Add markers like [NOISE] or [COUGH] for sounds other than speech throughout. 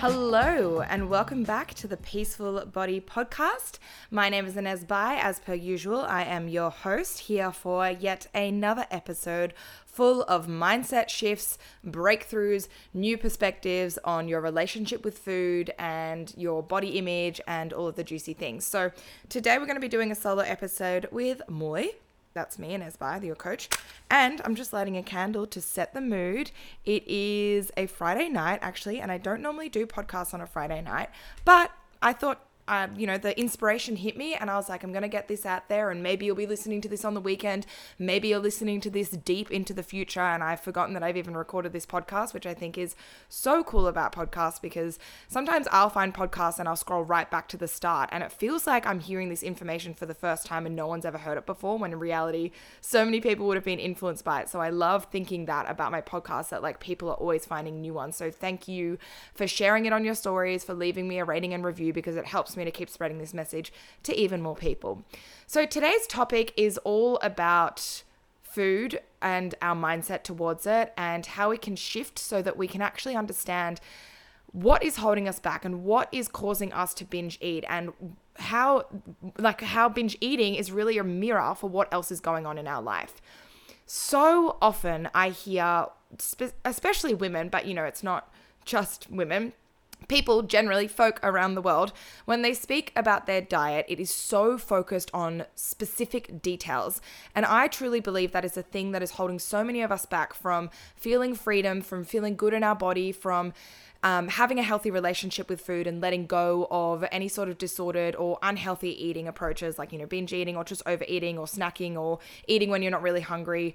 Hello, and welcome back to the Peaceful Body Podcast. My name is Inez Bai. As per usual, I am your host here for yet another episode full of mindset shifts, breakthroughs, new perspectives on your relationship with food and your body image and all of the juicy things. So, today we're going to be doing a solo episode with Moy. That's me Inez Bai, your coach. And I'm just lighting a candle to set the mood. It is a Friday night, actually, and I don't normally do podcasts on a Friday night, but I thought um, you know, the inspiration hit me and I was like, I'm going to get this out there. And maybe you'll be listening to this on the weekend. Maybe you're listening to this deep into the future. And I've forgotten that I've even recorded this podcast, which I think is so cool about podcasts because sometimes I'll find podcasts and I'll scroll right back to the start. And it feels like I'm hearing this information for the first time and no one's ever heard it before, when in reality, so many people would have been influenced by it. So I love thinking that about my podcast, that like people are always finding new ones. So thank you for sharing it on your stories, for leaving me a rating and review because it helps me to keep spreading this message to even more people. So today's topic is all about food and our mindset towards it and how we can shift so that we can actually understand what is holding us back and what is causing us to binge eat and how like how binge eating is really a mirror for what else is going on in our life. So often I hear especially women, but you know, it's not just women people generally folk around the world when they speak about their diet it is so focused on specific details. And i truly believe that is a thing that is holding so many of us back from feeling freedom from feeling good in our body from um, having a healthy relationship with food and letting go of any sort of disordered or unhealthy eating approaches like you know binge eating or just overeating or snacking or eating when you're not really hungry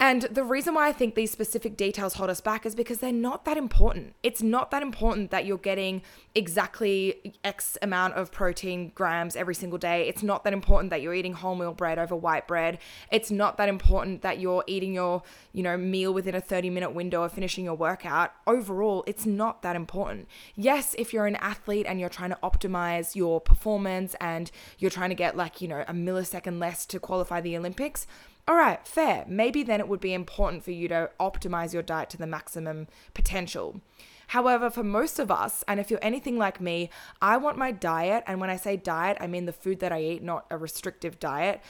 and the reason why I think these specific details hold us back is because they're not that important. It's not that important that you're getting exactly X amount of protein grams every single day. It's not that important that you're eating wholemeal bread over white bread. It's not that important that you're eating your, you know, meal within a 30 minute window of finishing your workout. Overall, it's not that important. Yes, if you're an athlete and you're trying to optimize your performance and you're trying to get like, you know, a millisecond less to qualify the Olympics, all right, fair. Maybe then it would be important for you to optimize your diet to the maximum potential. However, for most of us, and if you're anything like me, I want my diet, and when I say diet, I mean the food that I eat, not a restrictive diet,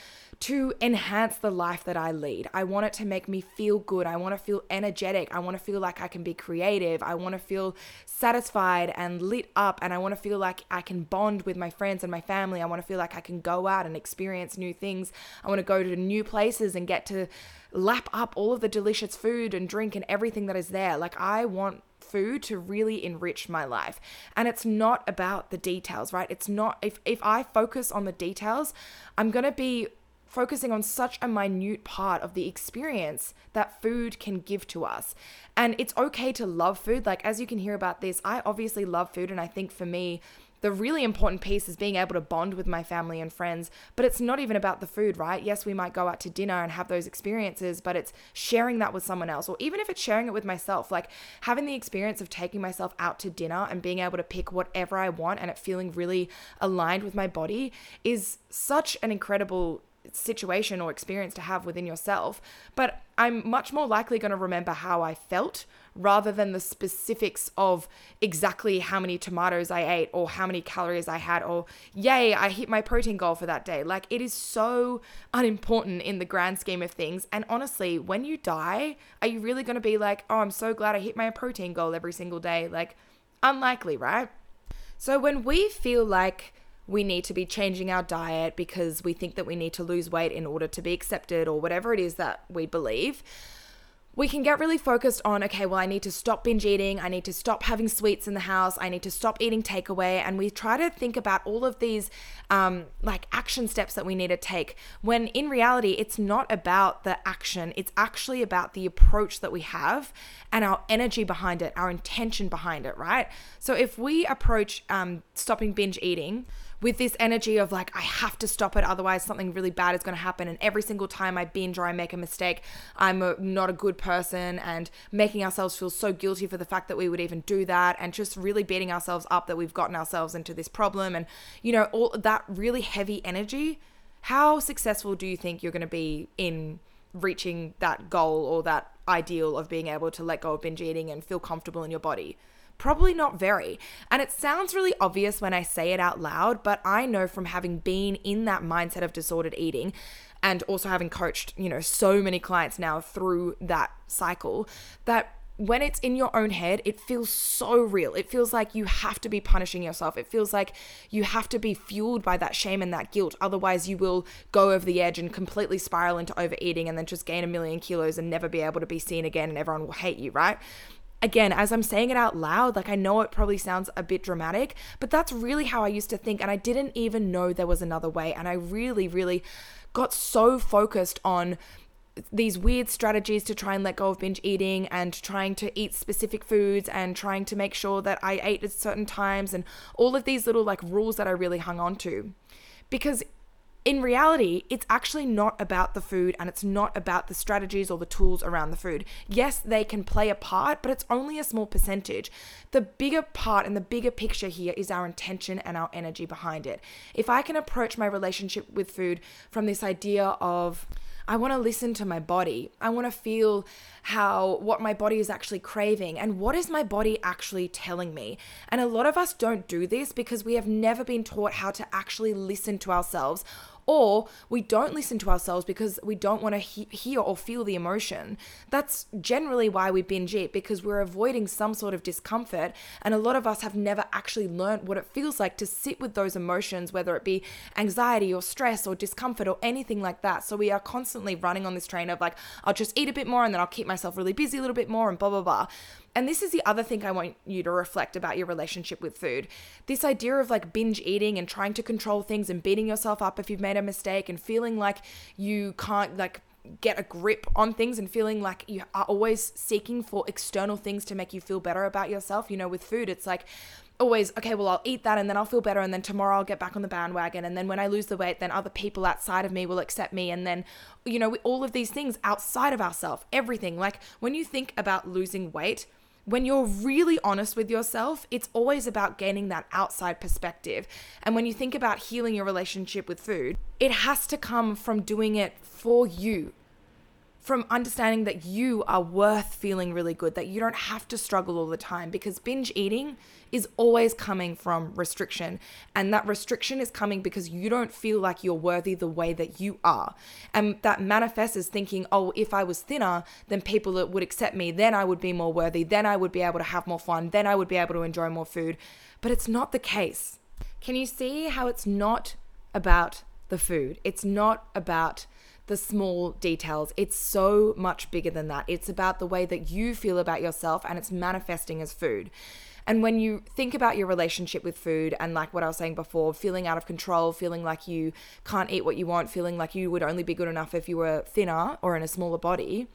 to enhance the life that I lead. I want it to make me feel good. I want to feel energetic. I want to feel like I can be creative. I want to feel satisfied and lit up. And I want to feel like I can bond with my friends and my family. I want to feel like I can go out and experience new things. I want to go to new places and get to lap up all of the delicious food and drink and everything that is there. Like, I want food to really enrich my life. And it's not about the details, right? It's not if if I focus on the details, I'm going to be focusing on such a minute part of the experience that food can give to us. And it's okay to love food. Like, as you can hear about this, I obviously love food. And I think for me, the really important piece is being able to bond with my family and friends. But it's not even about the food, right? Yes, we might go out to dinner and have those experiences, but it's sharing that with someone else, or even if it's sharing it with myself, like having the experience of taking myself out to dinner and being able to pick whatever I want and it feeling really aligned with my body is such an incredible situation or experience to have within yourself, but I'm much more likely going to remember how I felt rather than the specifics of exactly how many tomatoes I ate or how many calories I had or yay, I hit my protein goal for that day. Like it is so unimportant in the grand scheme of things. And honestly, when you die, are you really going to be like, "Oh, I'm so glad I hit my protein goal every single day?" Like unlikely, right? So when we feel like we need to be changing our diet because we think that we need to lose weight in order to be accepted or whatever it is that we believe we can get really focused on okay, well, I need to stop binge eating, I need to stop having sweets in the house, I need to stop eating takeaway. And we try to think about all of these um, like action steps that we need to take when in reality, it's not about the action, it's actually about the approach that we have and our energy behind it, our intention behind it, right? So if we approach um, stopping binge eating, with this energy of like, I have to stop it, otherwise something really bad is going to happen. And every single time I binge or I make a mistake, I'm a, not a good person, and making ourselves feel so guilty for the fact that we would even do that, and just really beating ourselves up that we've gotten ourselves into this problem. And, you know, all that really heavy energy. How successful do you think you're going to be in reaching that goal or that ideal of being able to let go of binge eating and feel comfortable in your body? Probably not very. And it sounds really obvious when I say it out loud, but I know from having been in that mindset of disordered eating and also having coached, you know, so many clients now through that cycle that when it's in your own head, it feels so real. It feels like you have to be punishing yourself. It feels like you have to be fueled by that shame and that guilt. Otherwise, you will go over the edge and completely spiral into overeating and then just gain a million kilos and never be able to be seen again and everyone will hate you, right? Again, as I'm saying it out loud, like I know it probably sounds a bit dramatic, but that's really how I used to think. And I didn't even know there was another way. And I really, really got so focused on these weird strategies to try and let go of binge eating and trying to eat specific foods and trying to make sure that I ate at certain times and all of these little like rules that I really hung on to. Because in reality, it's actually not about the food and it's not about the strategies or the tools around the food. Yes, they can play a part, but it's only a small percentage. The bigger part and the bigger picture here is our intention and our energy behind it. If I can approach my relationship with food from this idea of, I want to listen to my body. I want to feel how what my body is actually craving and what is my body actually telling me. And a lot of us don't do this because we have never been taught how to actually listen to ourselves or we don't listen to ourselves because we don't want to he- hear or feel the emotion. That's generally why we binge eat because we're avoiding some sort of discomfort. And a lot of us have never actually learned what it feels like to sit with those emotions, whether it be anxiety or stress or discomfort or anything like that. So we are constantly running on this train of like, I'll just eat a bit more and then I'll keep myself really busy a little bit more and blah, blah, blah. And this is the other thing I want you to reflect about your relationship with food. This idea of like binge eating and trying to control things and beating yourself up if you've made a mistake and feeling like you can't like get a grip on things and feeling like you are always seeking for external things to make you feel better about yourself. You know, with food, it's like always, okay, well, I'll eat that and then I'll feel better. And then tomorrow I'll get back on the bandwagon. And then when I lose the weight, then other people outside of me will accept me. And then, you know, all of these things outside of ourselves, everything. Like when you think about losing weight, when you're really honest with yourself, it's always about gaining that outside perspective. And when you think about healing your relationship with food, it has to come from doing it for you, from understanding that you are worth feeling really good, that you don't have to struggle all the time because binge eating is always coming from restriction. And that restriction is coming because you don't feel like you're worthy the way that you are. And that manifests as thinking, oh, if I was thinner, then people would accept me, then I would be more worthy, then I would be able to have more fun, then I would be able to enjoy more food. But it's not the case. Can you see how it's not about the food? It's not about the small details. It's so much bigger than that. It's about the way that you feel about yourself and it's manifesting as food. And when you think about your relationship with food and like what I was saying before, feeling out of control, feeling like you can't eat what you want, feeling like you would only be good enough if you were thinner or in a smaller body,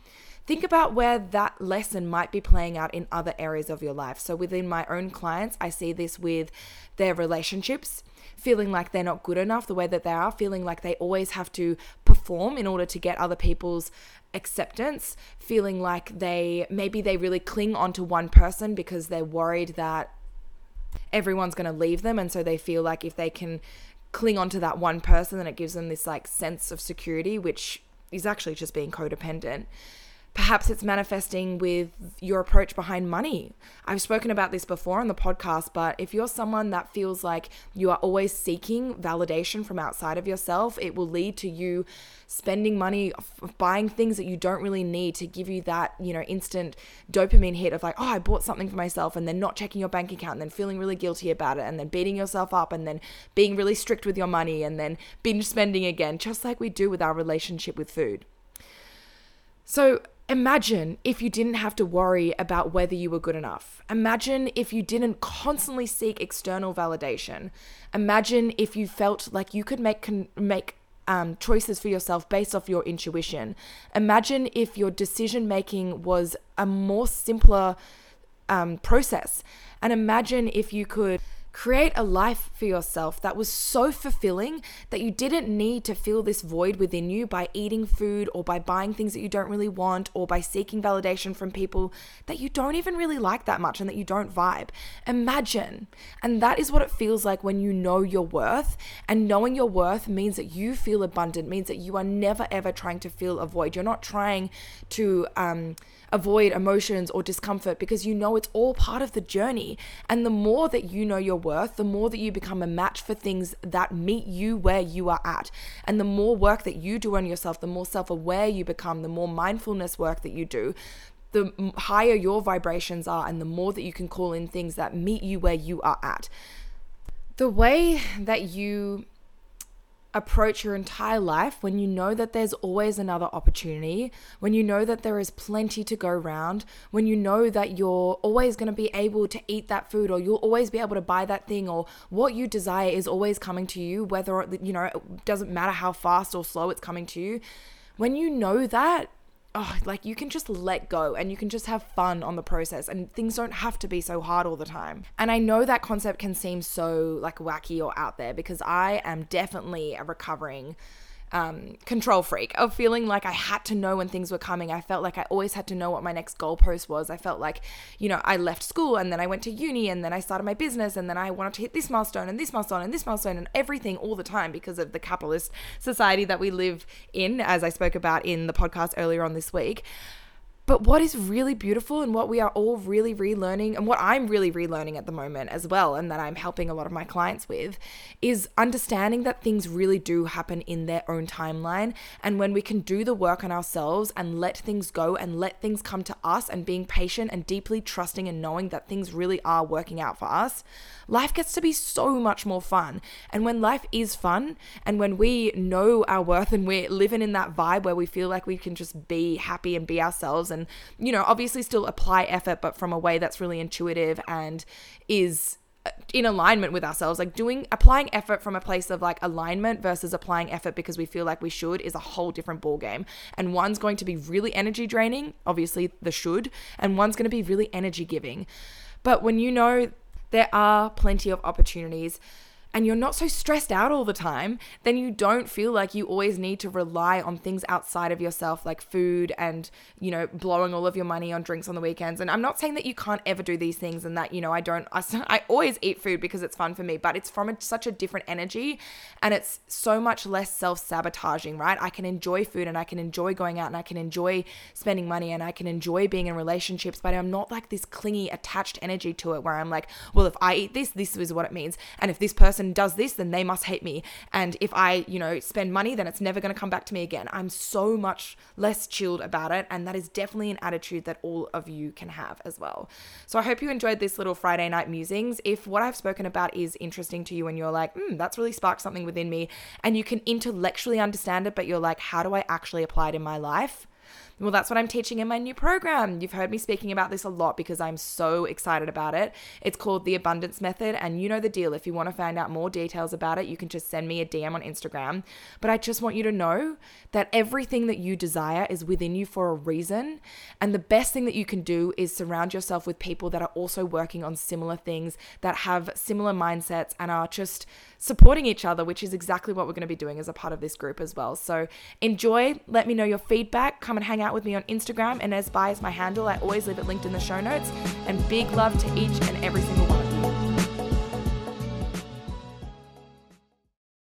think about where that lesson might be playing out in other areas of your life. So within my own clients, I see this with their relationships feeling like they're not good enough the way that they are, feeling like they always have to perform in order to get other people's acceptance, feeling like they maybe they really cling onto one person because they're worried that everyone's going to leave them and so they feel like if they can cling onto that one person then it gives them this like sense of security which is actually just being codependent Perhaps it's manifesting with your approach behind money. I've spoken about this before on the podcast, but if you're someone that feels like you are always seeking validation from outside of yourself, it will lead to you spending money buying things that you don't really need to give you that, you know, instant dopamine hit of like, oh, I bought something for myself and then not checking your bank account and then feeling really guilty about it and then beating yourself up and then being really strict with your money and then binge spending again, just like we do with our relationship with food. So, Imagine if you didn't have to worry about whether you were good enough. Imagine if you didn't constantly seek external validation. Imagine if you felt like you could make con- make um, choices for yourself based off your intuition. Imagine if your decision making was a more simpler um, process. And imagine if you could Create a life for yourself that was so fulfilling that you didn't need to fill this void within you by eating food or by buying things that you don't really want or by seeking validation from people that you don't even really like that much and that you don't vibe. Imagine. And that is what it feels like when you know your worth. And knowing your worth means that you feel abundant, means that you are never ever trying to fill a void. You're not trying to, um, avoid emotions or discomfort because you know it's all part of the journey. And the more that you know your worth, the more that you become a match for things that meet you where you are at. And the more work that you do on yourself, the more self aware you become, the more mindfulness work that you do, the higher your vibrations are, and the more that you can call in things that meet you where you are at. The way that you approach your entire life when you know that there's always another opportunity, when you know that there is plenty to go around, when you know that you're always going to be able to eat that food or you'll always be able to buy that thing or what you desire is always coming to you, whether, you know, it doesn't matter how fast or slow it's coming to you. When you know that, oh, like you can just let go and you can just have fun on the process and things don't have to be so hard all the time. And I know that concept can seem so like wacky or out there because I am definitely a recovering um, control freak of feeling like I had to know when things were coming. I felt like I always had to know what my next goalpost was. I felt like, you know, I left school and then I went to uni and then I started my business and then I wanted to hit this milestone and this milestone and this milestone and everything all the time because of the capitalist society that we live in, as I spoke about in the podcast earlier on this week. But what is really beautiful and what we are all really relearning, and what I'm really relearning at the moment as well, and that I'm helping a lot of my clients with, is understanding that things really do happen in their own timeline. And when we can do the work on ourselves and let things go and let things come to us and being patient and deeply trusting and knowing that things really are working out for us, life gets to be so much more fun. And when life is fun and when we know our worth and we're living in that vibe where we feel like we can just be happy and be ourselves and, you know, obviously still apply effort, but from a way that's really intuitive and is uh, in alignment with ourselves. Like doing applying effort from a place of like alignment versus applying effort because we feel like we should is a whole different ball game and one's going to be really energy draining obviously the should and one's going to be really energy giving. But when you know there are plenty of opportunities and you're not so stressed out all the time, then you don't feel like you always need to rely on things outside of yourself, like food and, you know, blowing all of your money on drinks on the weekends. And I'm not saying that you can't ever do these things and that, you know, I don't, I, [LAUGHS] I always eat food because it's fun for me, but it's from a, such a different energy and it's so much less self sabotaging, right? I can enjoy food and I can enjoy going out and I can enjoy spending money and I can enjoy being in relationships, but I'm not like this clingy, attached energy to it where I'm like, well, if I eat this, this is what it means. And if this person person does this, then they must hate me. And if I, you know, spend money, then it's never going to come back to me again. I'm so much less chilled about it. And that is definitely an attitude that all of you can have as well. So I hope you enjoyed this little Friday night musings. If what I've spoken about is interesting to you and you're like, hmm, that's really sparked something within me, and you can intellectually understand it, but you're like, how do I actually apply it in my life? Well, that's what I'm teaching in my new program. You've heard me speaking about this a lot because I'm so excited about it. It's called the Abundance Method, and you know the deal. If you want to find out more details about it, you can just send me a DM on Instagram. But I just want you to know that everything that you desire is within you for a reason. And the best thing that you can do is surround yourself with people that are also working on similar things, that have similar mindsets, and are just supporting each other, which is exactly what we're going to be doing as a part of this group as well. So enjoy. Let me know your feedback. Come and hang out with me on Instagram. Inez Bai is my handle. I always leave it linked in the show notes. And big love to each and every single one